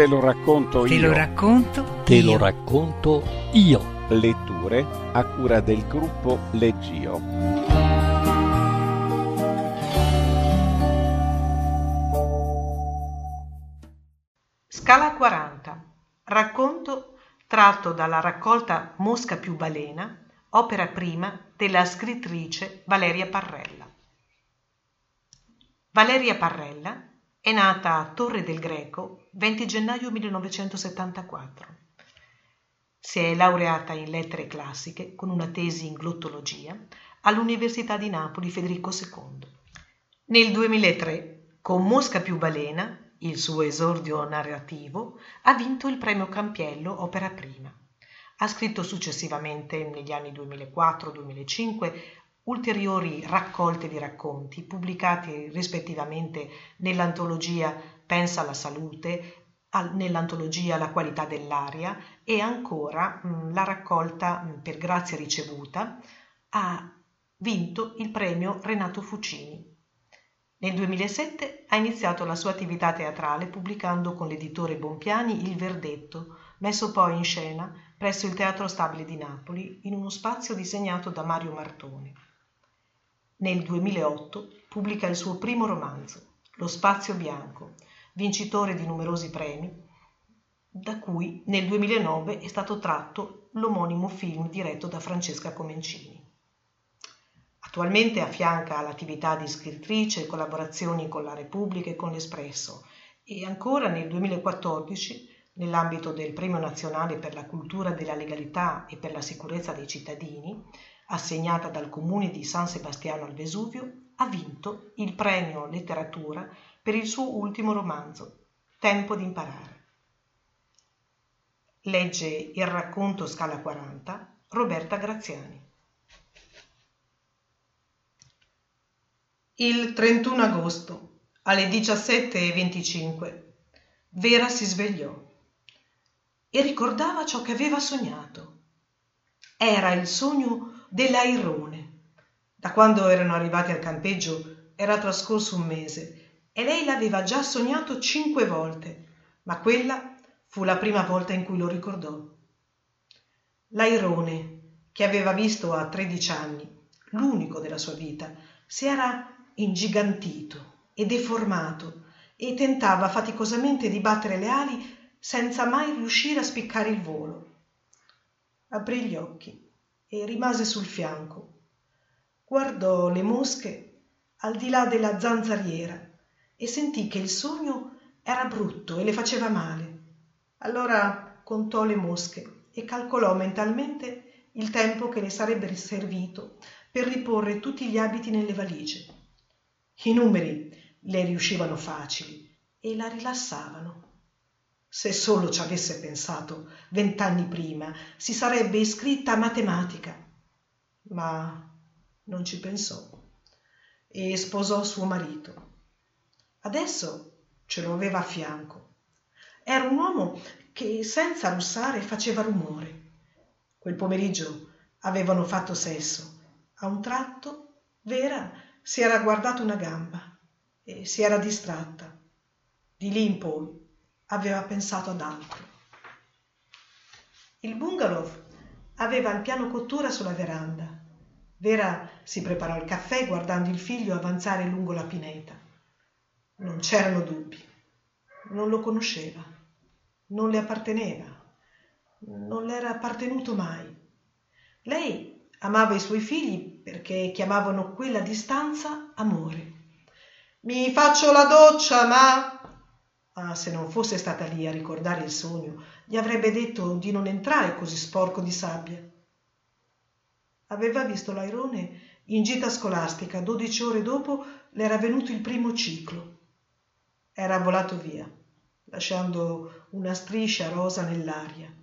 Te lo racconto Te io. lo racconto Te io. lo racconto io. Letture a cura del gruppo Leggio. Scala 40. Racconto tratto dalla raccolta Mosca più balena, opera prima della scrittrice Valeria Parrella. Valeria Parrella è nata a Torre del Greco 20 gennaio 1974. Si è laureata in lettere classiche con una tesi in glottologia all'Università di Napoli Federico II. Nel 2003, con Mosca più balena, il suo esordio narrativo, ha vinto il premio Campiello Opera Prima. Ha scritto successivamente, negli anni 2004-2005, ulteriori raccolte di racconti pubblicati rispettivamente nell'antologia Pensa alla salute, al- nell'antologia La qualità dell'aria e ancora mh, la raccolta mh, Per grazia ricevuta ha vinto il premio Renato Fucini. Nel 2007 ha iniziato la sua attività teatrale pubblicando con l'editore Bompiani Il Verdetto, messo poi in scena presso il Teatro Stabile di Napoli in uno spazio disegnato da Mario Martoni. Nel 2008 pubblica il suo primo romanzo, Lo Spazio Bianco, vincitore di numerosi premi, da cui nel 2009 è stato tratto l'omonimo film diretto da Francesca Comencini. Attualmente affianca all'attività di scrittrice collaborazioni con la Repubblica e con l'Espresso e ancora nel 2014, nell'ambito del Premio Nazionale per la Cultura della Legalità e per la Sicurezza dei Cittadini, assegnata dal Comune di San Sebastiano al Vesuvio, ha vinto il Premio Letteratura per il suo ultimo romanzo, Tempo di imparare. Legge il racconto Scala 40 Roberta Graziani. Il 31 agosto alle 17.25 Vera si svegliò e ricordava ciò che aveva sognato. Era il sogno dell'airone. Da quando erano arrivati al campeggio era trascorso un mese e lei l'aveva già sognato cinque volte, ma quella fu la prima volta in cui lo ricordò. L'airone, che aveva visto a 13 anni, l'unico della sua vita, si era ingigantito e deformato e tentava faticosamente di battere le ali senza mai riuscire a spiccare il volo. Aprì gli occhi e rimase sul fianco. Guardò le mosche al di là della zanzariera e sentì che il sogno era brutto e le faceva male. Allora contò le mosche e calcolò mentalmente il tempo che le sarebbe servito per riporre tutti gli abiti nelle valigie. I numeri le riuscivano facili e la rilassavano. Se solo ci avesse pensato vent'anni prima, si sarebbe iscritta a matematica. Ma non ci pensò e sposò suo marito. Adesso ce lo aveva a fianco. Era un uomo che senza russare faceva rumore. Quel pomeriggio avevano fatto sesso. A un tratto Vera si era guardata una gamba e si era distratta. Di lì in poi aveva pensato ad altro. Il bungalow aveva il piano cottura sulla veranda. Vera si preparò il caffè guardando il figlio avanzare lungo la pineta. Non c'erano dubbi. Non lo conosceva. Non le apparteneva. Non le era appartenuto mai. Lei amava i suoi figli perché chiamavano quella distanza amore. Mi faccio la doccia, ma... Ah, se non fosse stata lì a ricordare il sogno, gli avrebbe detto di non entrare così sporco di sabbia. Aveva visto l'airone in gita scolastica, dodici ore dopo le era venuto il primo ciclo. Era volato via, lasciando una striscia rosa nell'aria.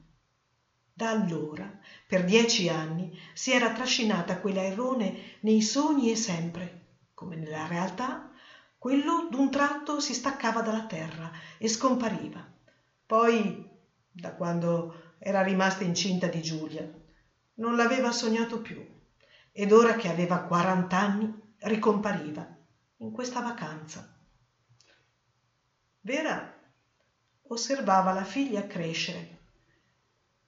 Da allora, per dieci anni, si era trascinata quell'airone nei sogni e sempre, come nella realtà, quello d'un tratto si staccava dalla terra e scompariva. Poi, da quando era rimasta incinta di Giulia, non l'aveva sognato più ed ora che aveva quarant'anni ricompariva in questa vacanza. Vera osservava la figlia crescere.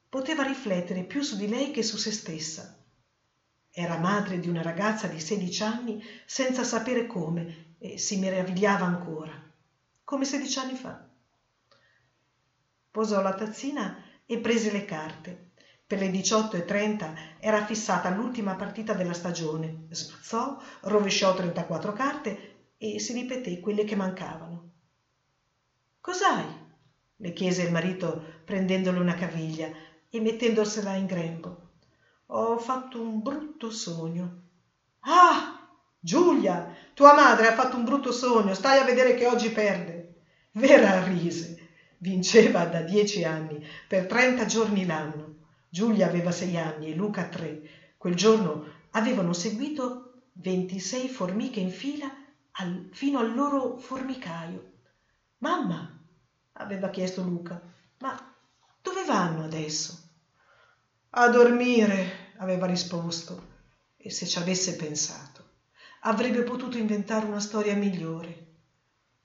Poteva riflettere più su di lei che su se stessa. Era madre di una ragazza di sedici anni senza sapere come e si meravigliava ancora, come sedici anni fa. Posò la tazzina e prese le carte. Per le 18.30 era fissata l'ultima partita della stagione. Smazzò, rovesciò 34 carte e si ripeté quelle che mancavano. Cos'hai? le chiese il marito prendendole una caviglia e mettendosela in grembo. Ho fatto un brutto sogno. Ah! Giulia, tua madre ha fatto un brutto sogno, stai a vedere che oggi perde. Vera rise. Vinceva da dieci anni, per trenta giorni l'anno. Giulia aveva sei anni e Luca tre. Quel giorno avevano seguito ventisei formiche in fila al, fino al loro formicaio. Mamma, aveva chiesto Luca, ma dove vanno adesso? A dormire, aveva risposto, e se ci avesse pensato, avrebbe potuto inventare una storia migliore.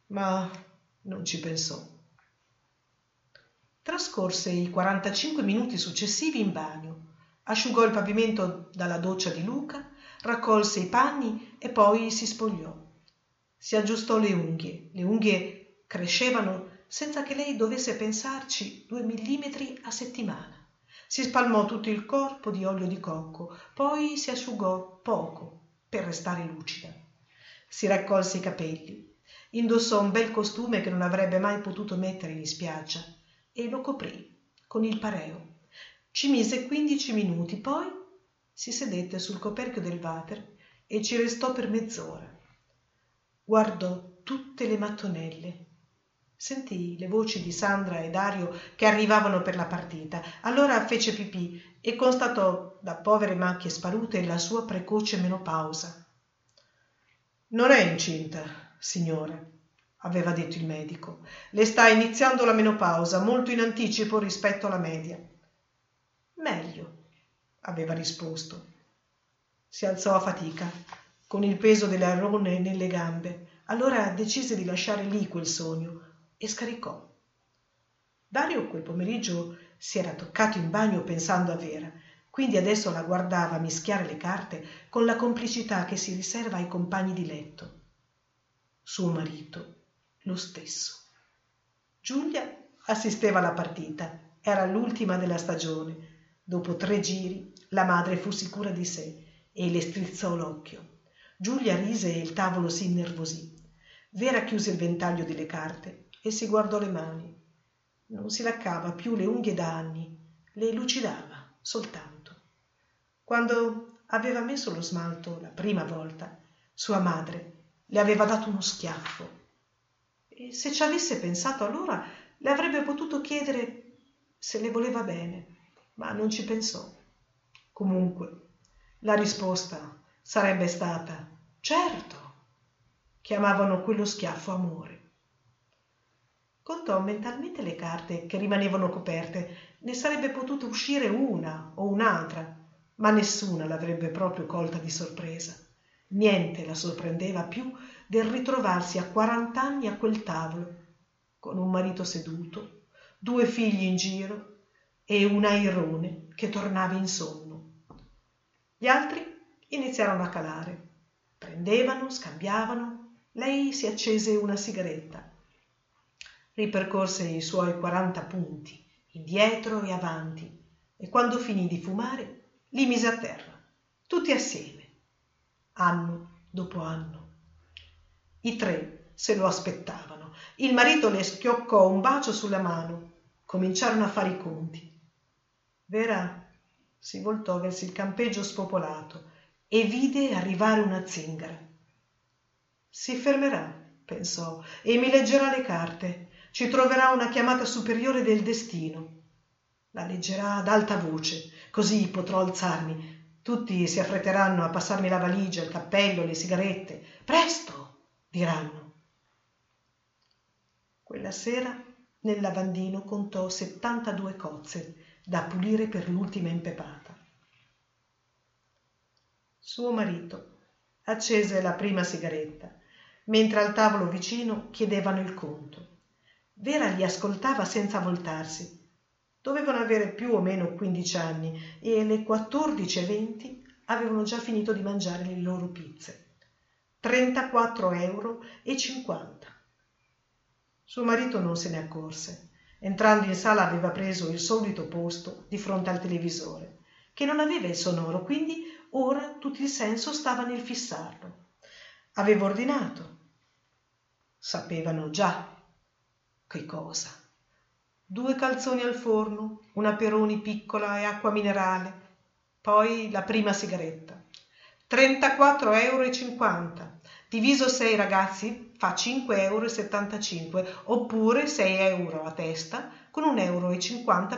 Ma non ci pensò. Trascorse i 45 minuti successivi in bagno, asciugò il pavimento dalla doccia di Luca, raccolse i panni e poi si spogliò. Si aggiustò le unghie. Le unghie crescevano senza che lei dovesse pensarci due millimetri a settimana. Si spalmò tutto il corpo di olio di cocco, poi si asciugò poco per restare lucida. Si raccolse i capelli, indossò un bel costume che non avrebbe mai potuto mettere in spiaggia e lo coprì con il pareo. Ci mise quindici minuti, poi si sedette sul coperchio del water e ci restò per mezz'ora. Guardò tutte le mattonelle Sentì le voci di Sandra e Dario che arrivavano per la partita. Allora fece pipì e constatò da povere macchie sparute la sua precoce menopausa. Non è incinta, signore, aveva detto il medico. Le sta iniziando la menopausa molto in anticipo rispetto alla media. Meglio, aveva risposto. Si alzò a fatica, con il peso delle arrone nelle gambe. Allora decise di lasciare lì quel sogno e scaricò. Dario quel pomeriggio si era toccato in bagno pensando a Vera, quindi adesso la guardava mischiare le carte con la complicità che si riserva ai compagni di letto. Suo marito, lo stesso. Giulia assisteva alla partita, era l'ultima della stagione. Dopo tre giri la madre fu sicura di sé e le strizzò l'occhio. Giulia rise e il tavolo si innervosì. Vera chiuse il ventaglio delle carte e si guardò le mani. Non si laccava più le unghie da anni, le lucidava soltanto. Quando aveva messo lo smalto la prima volta, sua madre le aveva dato uno schiaffo. E se ci avesse pensato allora, le avrebbe potuto chiedere se le voleva bene, ma non ci pensò. Comunque, la risposta sarebbe stata certo. Chiamavano quello schiaffo amore. Contò mentalmente le carte che rimanevano coperte. Ne sarebbe potuta uscire una o un'altra, ma nessuna l'avrebbe proprio colta di sorpresa. Niente la sorprendeva più del ritrovarsi a quarant'anni a quel tavolo, con un marito seduto, due figli in giro e un airone che tornava in sonno. Gli altri iniziarono a calare. Prendevano, scambiavano. Lei si accese una sigaretta ripercorse i suoi quaranta punti indietro e avanti e quando finì di fumare li mise a terra tutti assieme anno dopo anno. I tre se lo aspettavano. Il marito le schioccò un bacio sulla mano. Cominciarono a fare i conti. Vera si voltò verso il campeggio spopolato e vide arrivare una zingara. Si fermerà pensò e mi leggerà le carte ci troverà una chiamata superiore del destino. La leggerà ad alta voce, così potrò alzarmi. Tutti si affretteranno a passarmi la valigia, il cappello, le sigarette. Presto! diranno. Quella sera nel lavandino contò settantadue cozze da pulire per l'ultima impepata. Suo marito accese la prima sigaretta, mentre al tavolo vicino chiedevano il conto. Vera li ascoltava senza voltarsi. Dovevano avere più o meno quindici anni e alle quattordici e venti avevano già finito di mangiare le loro pizze. 34 euro 50. Suo marito non se ne accorse. Entrando in sala aveva preso il solito posto di fronte al televisore, che non aveva il sonoro, quindi ora tutto il senso stava nel fissarlo. Aveva ordinato. Sapevano già che cosa. Due calzoni al forno, una peroni piccola e acqua minerale, poi la prima sigaretta. 34,50 euro. Diviso 6 ragazzi fa 5,75 euro oppure 6 euro a testa con 1,50 euro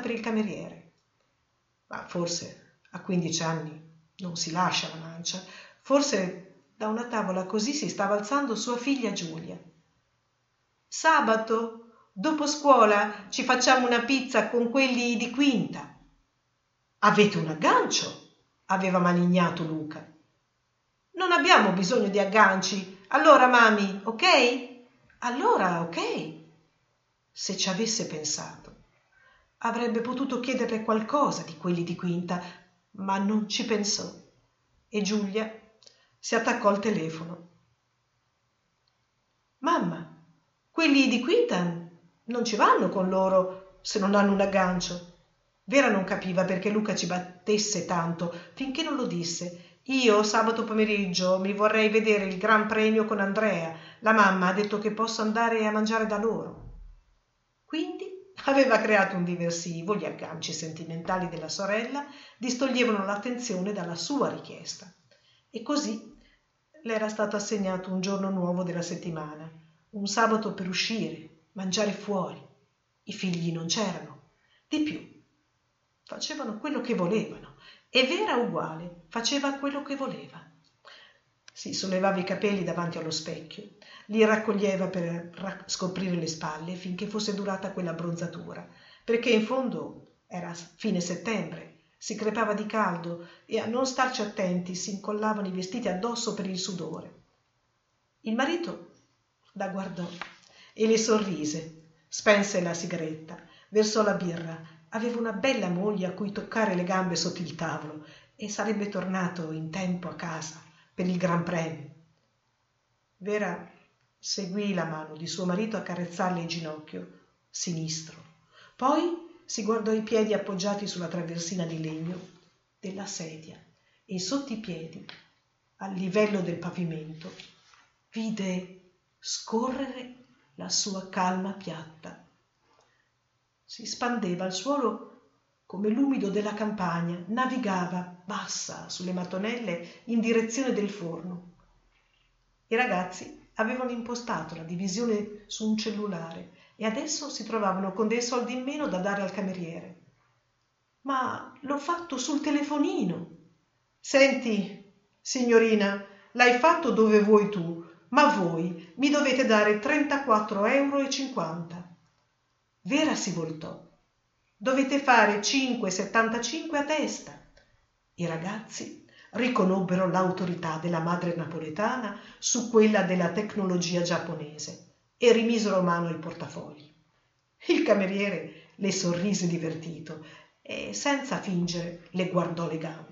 per il cameriere. Ma forse a 15 anni non si lascia la mancia. Forse da una tavola così si stava alzando sua figlia Giulia. Sabato, dopo scuola, ci facciamo una pizza con quelli di quinta. Avete un aggancio? aveva malignato Luca. Non abbiamo bisogno di agganci. Allora, mami, ok? Allora, ok. Se ci avesse pensato, avrebbe potuto chiederle qualcosa di quelli di quinta, ma non ci pensò. E Giulia si attaccò al telefono. Mamma, quelli di quinta non ci vanno con loro se non hanno un aggancio. Vera non capiva perché Luca ci battesse tanto finché non lo disse. Io sabato pomeriggio mi vorrei vedere il Gran Premio con Andrea. La mamma ha detto che posso andare a mangiare da loro. Quindi aveva creato un diversivo, gli agganci sentimentali della sorella distoglievano l'attenzione dalla sua richiesta. E così le era stato assegnato un giorno nuovo della settimana, un sabato per uscire, mangiare fuori. I figli non c'erano. Di più, facevano quello che volevano e Vera uguale, faceva quello che voleva. Si sollevava i capelli davanti allo specchio, li raccoglieva per scoprire le spalle finché fosse durata quella bronzatura, perché in fondo era fine settembre, si crepava di caldo e a non starci attenti si incollavano i vestiti addosso per il sudore. Il marito la guardò e le sorrise, spense la sigaretta, versò la birra aveva una bella moglie a cui toccare le gambe sotto il tavolo e sarebbe tornato in tempo a casa per il Gran Premio. Vera seguì la mano di suo marito a carezzarle il ginocchio sinistro. Poi si guardò i piedi appoggiati sulla traversina di legno della sedia e sotto i piedi, al livello del pavimento, vide scorrere la sua calma piatta si spandeva al suolo come l'umido della campagna, navigava bassa sulle mattonelle in direzione del forno. I ragazzi avevano impostato la divisione su un cellulare e adesso si trovavano con dei soldi in meno da dare al cameriere. Ma l'ho fatto sul telefonino. Senti, signorina, l'hai fatto dove vuoi tu, ma voi mi dovete dare 34,50 euro. Vera si voltò. Dovete fare 5,75 a testa. I ragazzi riconobbero l'autorità della madre napoletana su quella della tecnologia giapponese e rimisero mano ai portafogli. Il cameriere le sorrise divertito e senza fingere le guardò le gambe.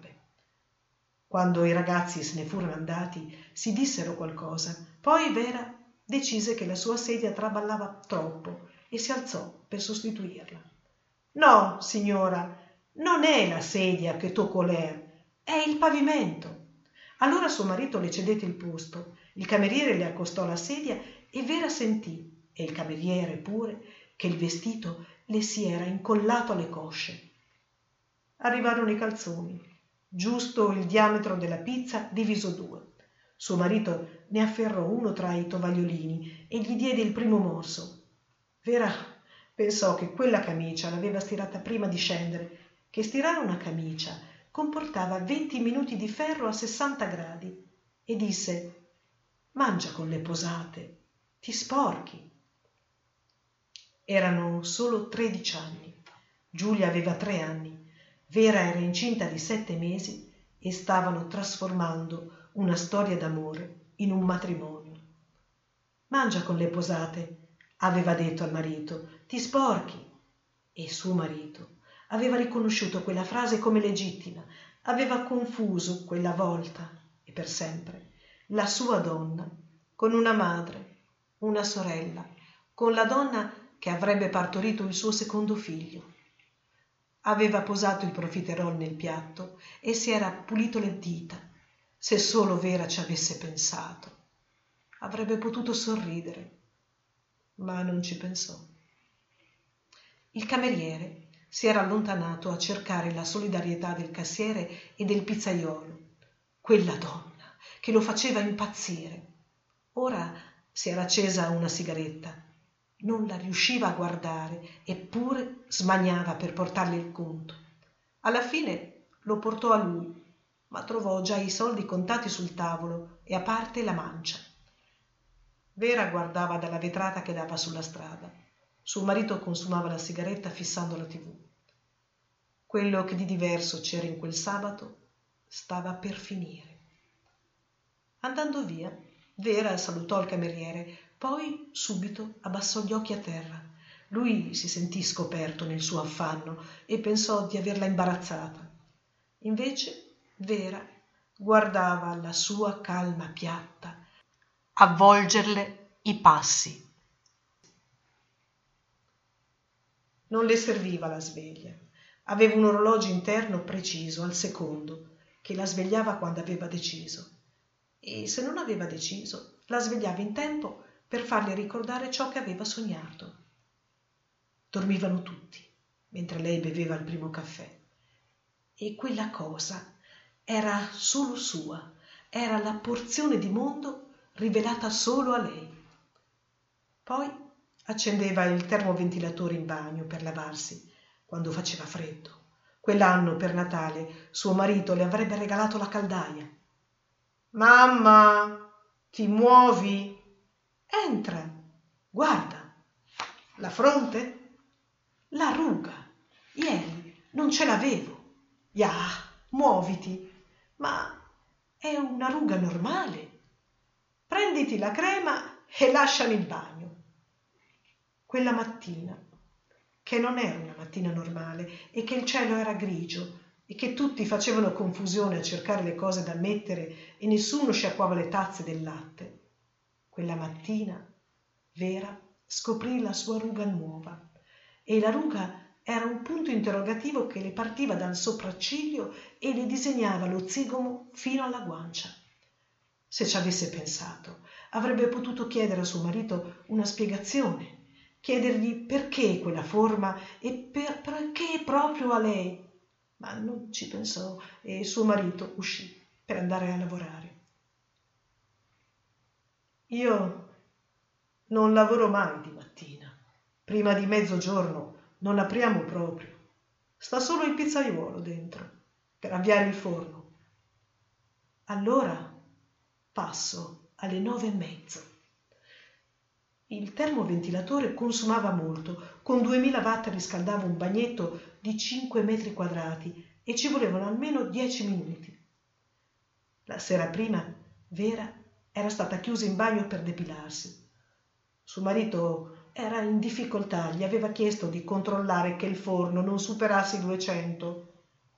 Quando i ragazzi se ne furono andati, si dissero qualcosa. Poi Vera decise che la sua sedia traballava troppo e si alzò per sostituirla. No, signora, non è la sedia che tocco l'air, è il pavimento. Allora suo marito le cedette il posto, il cameriere le accostò la sedia e Vera sentì, e il cameriere pure, che il vestito le si era incollato alle cosce. Arrivarono i calzoni, giusto il diametro della pizza diviso due. Suo marito ne afferrò uno tra i tovagliolini e gli diede il primo morso. Vera pensò che quella camicia l'aveva stirata prima di scendere, che stirare una camicia comportava venti minuti di ferro a sessanta gradi, e disse Mangia con le posate, ti sporchi. Erano solo tredici anni. Giulia aveva tre anni. Vera era incinta di sette mesi e stavano trasformando una storia d'amore in un matrimonio. Mangia con le posate, aveva detto al marito, ti sporchi. E suo marito aveva riconosciuto quella frase come legittima, aveva confuso quella volta e per sempre la sua donna con una madre, una sorella, con la donna che avrebbe partorito il suo secondo figlio. Aveva posato il profiterol nel piatto e si era pulito le dita. Se solo Vera ci avesse pensato, avrebbe potuto sorridere, ma non ci pensò. Il cameriere si era allontanato a cercare la solidarietà del cassiere e del pizzaiolo, quella donna che lo faceva impazzire. Ora si era accesa una sigaretta non la riusciva a guardare eppure smaniava per portargli il conto. Alla fine lo portò a lui ma trovò già i soldi contati sul tavolo e a parte la mancia. Vera guardava dalla vetrata che dava sulla strada. Suo marito consumava la sigaretta fissando la tv quello che di diverso c'era in quel sabato stava per finire. Andando via vera salutò il cameriere poi subito abbassò gli occhi a terra lui si sentì scoperto nel suo affanno e pensò di averla imbarazzata. Invece vera guardava la sua calma piatta avvolgerle i passi. Non le serviva la sveglia. Aveva un orologio interno preciso al secondo che la svegliava quando aveva deciso. E se non aveva deciso la svegliava in tempo per farle ricordare ciò che aveva sognato. Dormivano tutti, mentre lei beveva il primo caffè. E quella cosa era solo sua, era la porzione di mondo rivelata solo a lei. Poi accendeva il termoventilatore in bagno per lavarsi quando faceva freddo. Quell'anno per Natale suo marito le avrebbe regalato la caldaia. Mamma, ti muovi? entra guarda la fronte la ruga. Ieri non ce l'avevo. Ja muoviti. Ma è una ruga normale. Prenditi la crema e lasciami il bagno. Quella mattina che non era una mattina normale e che il cielo era grigio e che tutti facevano confusione a cercare le cose da mettere e nessuno sciacquava le tazze del latte quella mattina vera scoprì la sua ruga nuova e la ruga era un punto interrogativo che le partiva dal sopracciglio e le disegnava lo zigomo fino alla guancia. Se ci avesse pensato avrebbe potuto chiedere a suo marito una spiegazione chiedergli perché quella forma e per, perché proprio a lei. Ma non ci pensò e suo marito uscì per andare a lavorare. Io non lavoro mai di mattina. Prima di mezzogiorno non apriamo proprio. Sta solo il pizzaiuolo dentro per avviare il forno. Allora passo alle nove e mezzo. Il termoventilatore consumava molto, con 2000 watt riscaldava un bagnetto di 5 metri quadrati e ci volevano almeno 10 minuti. La sera prima Vera era stata chiusa in bagno per depilarsi. Suo marito era in difficoltà, gli aveva chiesto di controllare che il forno non superasse i 200.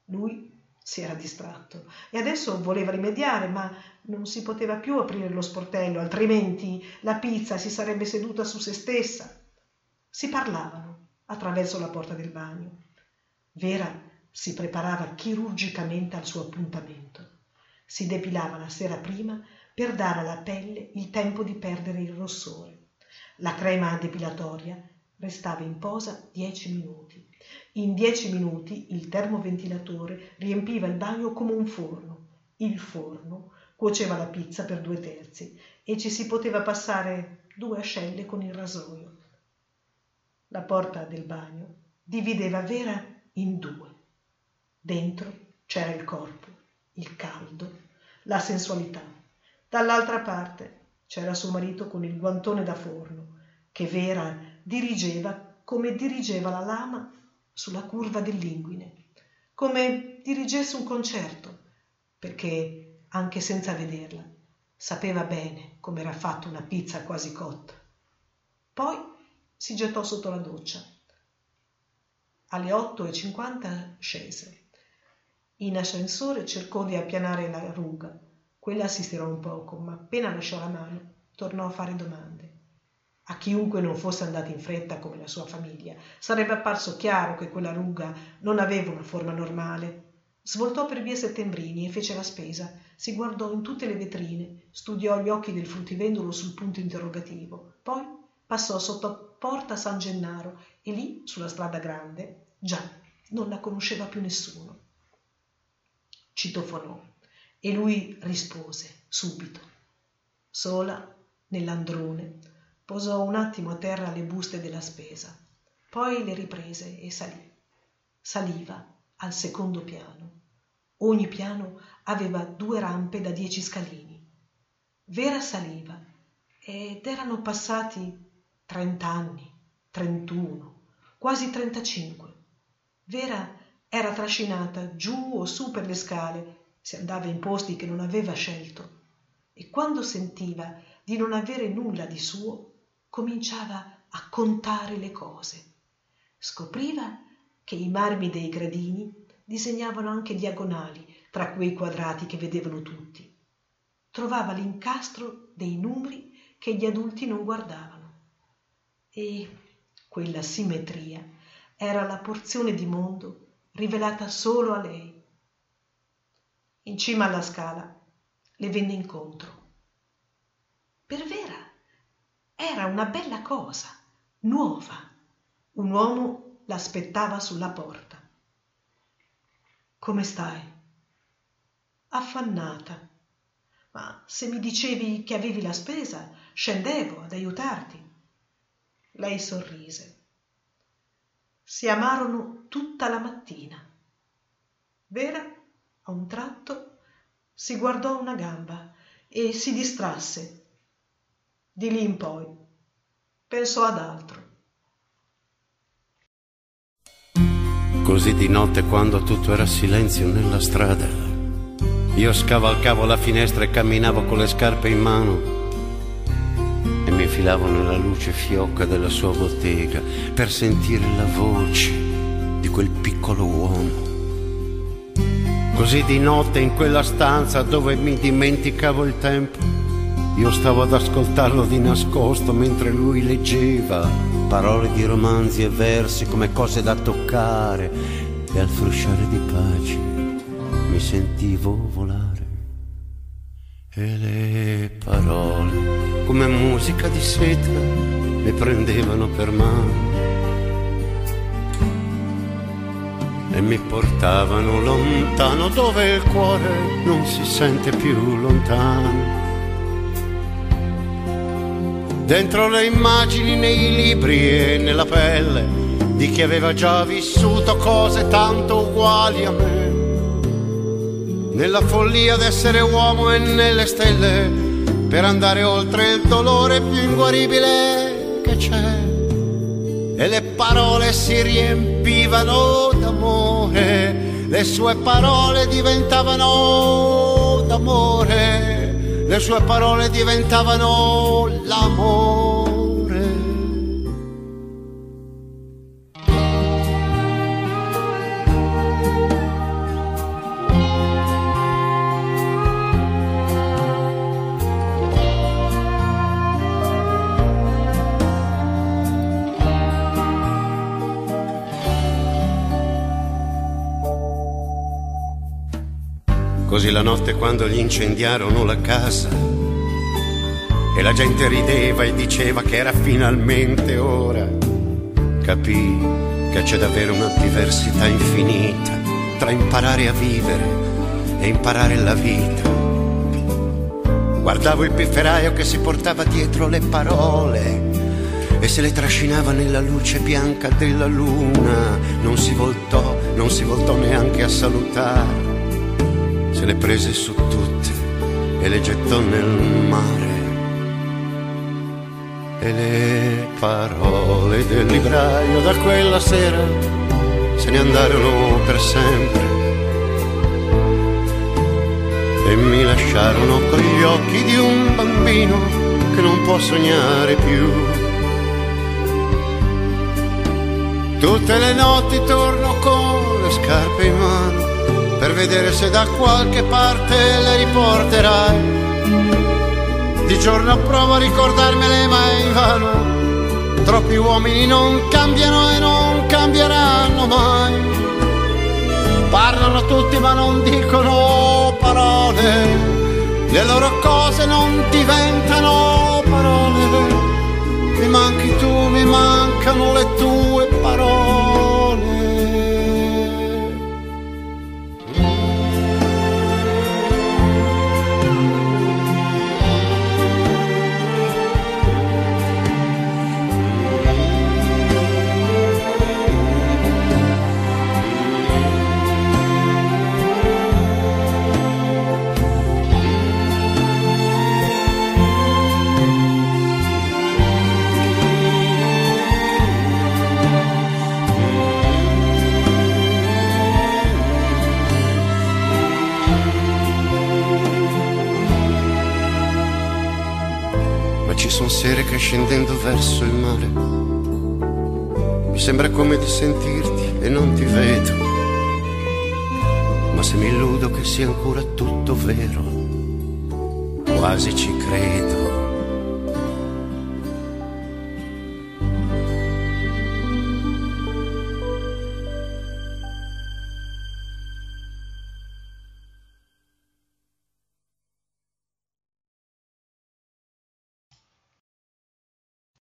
Lui si era distratto e adesso voleva rimediare, ma non si poteva più aprire lo sportello, altrimenti la pizza si sarebbe seduta su se stessa. Si parlavano attraverso la porta del bagno. Vera si preparava chirurgicamente al suo appuntamento. Si depilava la sera prima per dare alla pelle il tempo di perdere il rossore. La crema depilatoria restava in posa dieci minuti. In dieci minuti il termoventilatore riempiva il bagno come un forno. Il forno cuoceva la pizza per due terzi e ci si poteva passare due ascelle con il rasoio. La porta del bagno divideva Vera in due. Dentro c'era il corpo, il caldo, la sensualità dall'altra parte c'era suo marito con il guantone da forno che vera dirigeva come dirigeva la lama sulla curva dell'inguine come dirigesse un concerto perché anche senza vederla. Sapeva bene come era fatta una pizza quasi cotta. Poi si gettò sotto la doccia. Alle 8.50 scese. In ascensore cercò di appianare la ruga. Quella si stirò un poco, ma appena lasciò la mano tornò a fare domande. A chiunque non fosse andato in fretta come la sua famiglia, sarebbe apparso chiaro che quella ruga non aveva una forma normale. Svoltò per via Settembrini e fece la spesa. Si guardò in tutte le vetrine, studiò gli occhi del fruttivendolo sul punto interrogativo. Poi passò sotto porta San Gennaro e lì, sulla strada grande, già non la conosceva più nessuno. Citofonò e lui rispose subito. Sola, nell'androne, posò un attimo a terra le buste della spesa, poi le riprese e salì. Saliva al secondo piano. Ogni piano aveva due rampe da dieci scalini. Vera saliva ed erano passati trent'anni, trentuno, quasi trentacinque. Vera era trascinata giù o su per le scale, si andava in posti che non aveva scelto, e quando sentiva di non avere nulla di suo, cominciava a contare le cose. Scopriva che i marmi dei gradini disegnavano anche diagonali tra quei quadrati che vedevano tutti. Trovava l'incastro dei numeri che gli adulti non guardavano. E quella simmetria era la porzione di mondo rivelata solo a lei. In cima alla scala le venne incontro. Per Vera era una bella cosa, nuova. Un uomo l'aspettava sulla porta. Come stai? Affannata. Ma se mi dicevi che avevi la spesa, scendevo ad aiutarti. Lei sorrise. Si amarono tutta la mattina. Vera, a un tratto, si guardò una gamba e si distrasse di lì in poi pensò ad altro. Così di notte quando tutto era silenzio nella strada, io scavalcavo la finestra e camminavo con le scarpe in mano e mi infilavo nella luce fiocca della sua bottega per sentire la voce di quel piccolo uomo. Così di notte in quella stanza dove mi dimenticavo il tempo io stavo ad ascoltarlo di nascosto mentre lui leggeva parole di romanzi e versi come cose da toccare e al frusciare di pace mi sentivo volare. E le parole, come musica di seta, mi prendevano per mano e mi portavano lontano dove il cuore non si sente più lontano dentro le immagini nei libri e nella pelle di chi aveva già vissuto cose tanto uguali a me. Nella follia d'essere uomo e nelle stelle, per andare oltre il dolore più inguaribile che c'è. E le parole si riempivano d'amore, le sue parole diventavano d'amore le sue parole diventavano l'amore. Così la notte quando gli incendiarono la casa e la gente rideva e diceva che era finalmente ora, capì che c'è davvero una diversità infinita tra imparare a vivere e imparare la vita. Guardavo il pifferaio che si portava dietro le parole e se le trascinava nella luce bianca della luna. Non si voltò, non si voltò neanche a salutare se le prese su tutte e le gettò nel mare. E le parole del libraio da quella sera se ne andarono per sempre. e mi lasciarono con gli occhi di un bambino che non può sognare più. Tutte le notti torno con le scarpe in mano per vedere se da qualche parte le riporterai. Di giorno provo a ricordarmele ma è invano. Troppi uomini non cambiano e non cambieranno mai. Parlano tutti ma non dicono parole. Le loro cose non diventano parole. Mi manchi tu, mi mancano le tue parole. Che scendendo verso il mare mi sembra come di sentirti e non ti vedo. Ma se mi illudo che sia ancora tutto vero, quasi ci credo.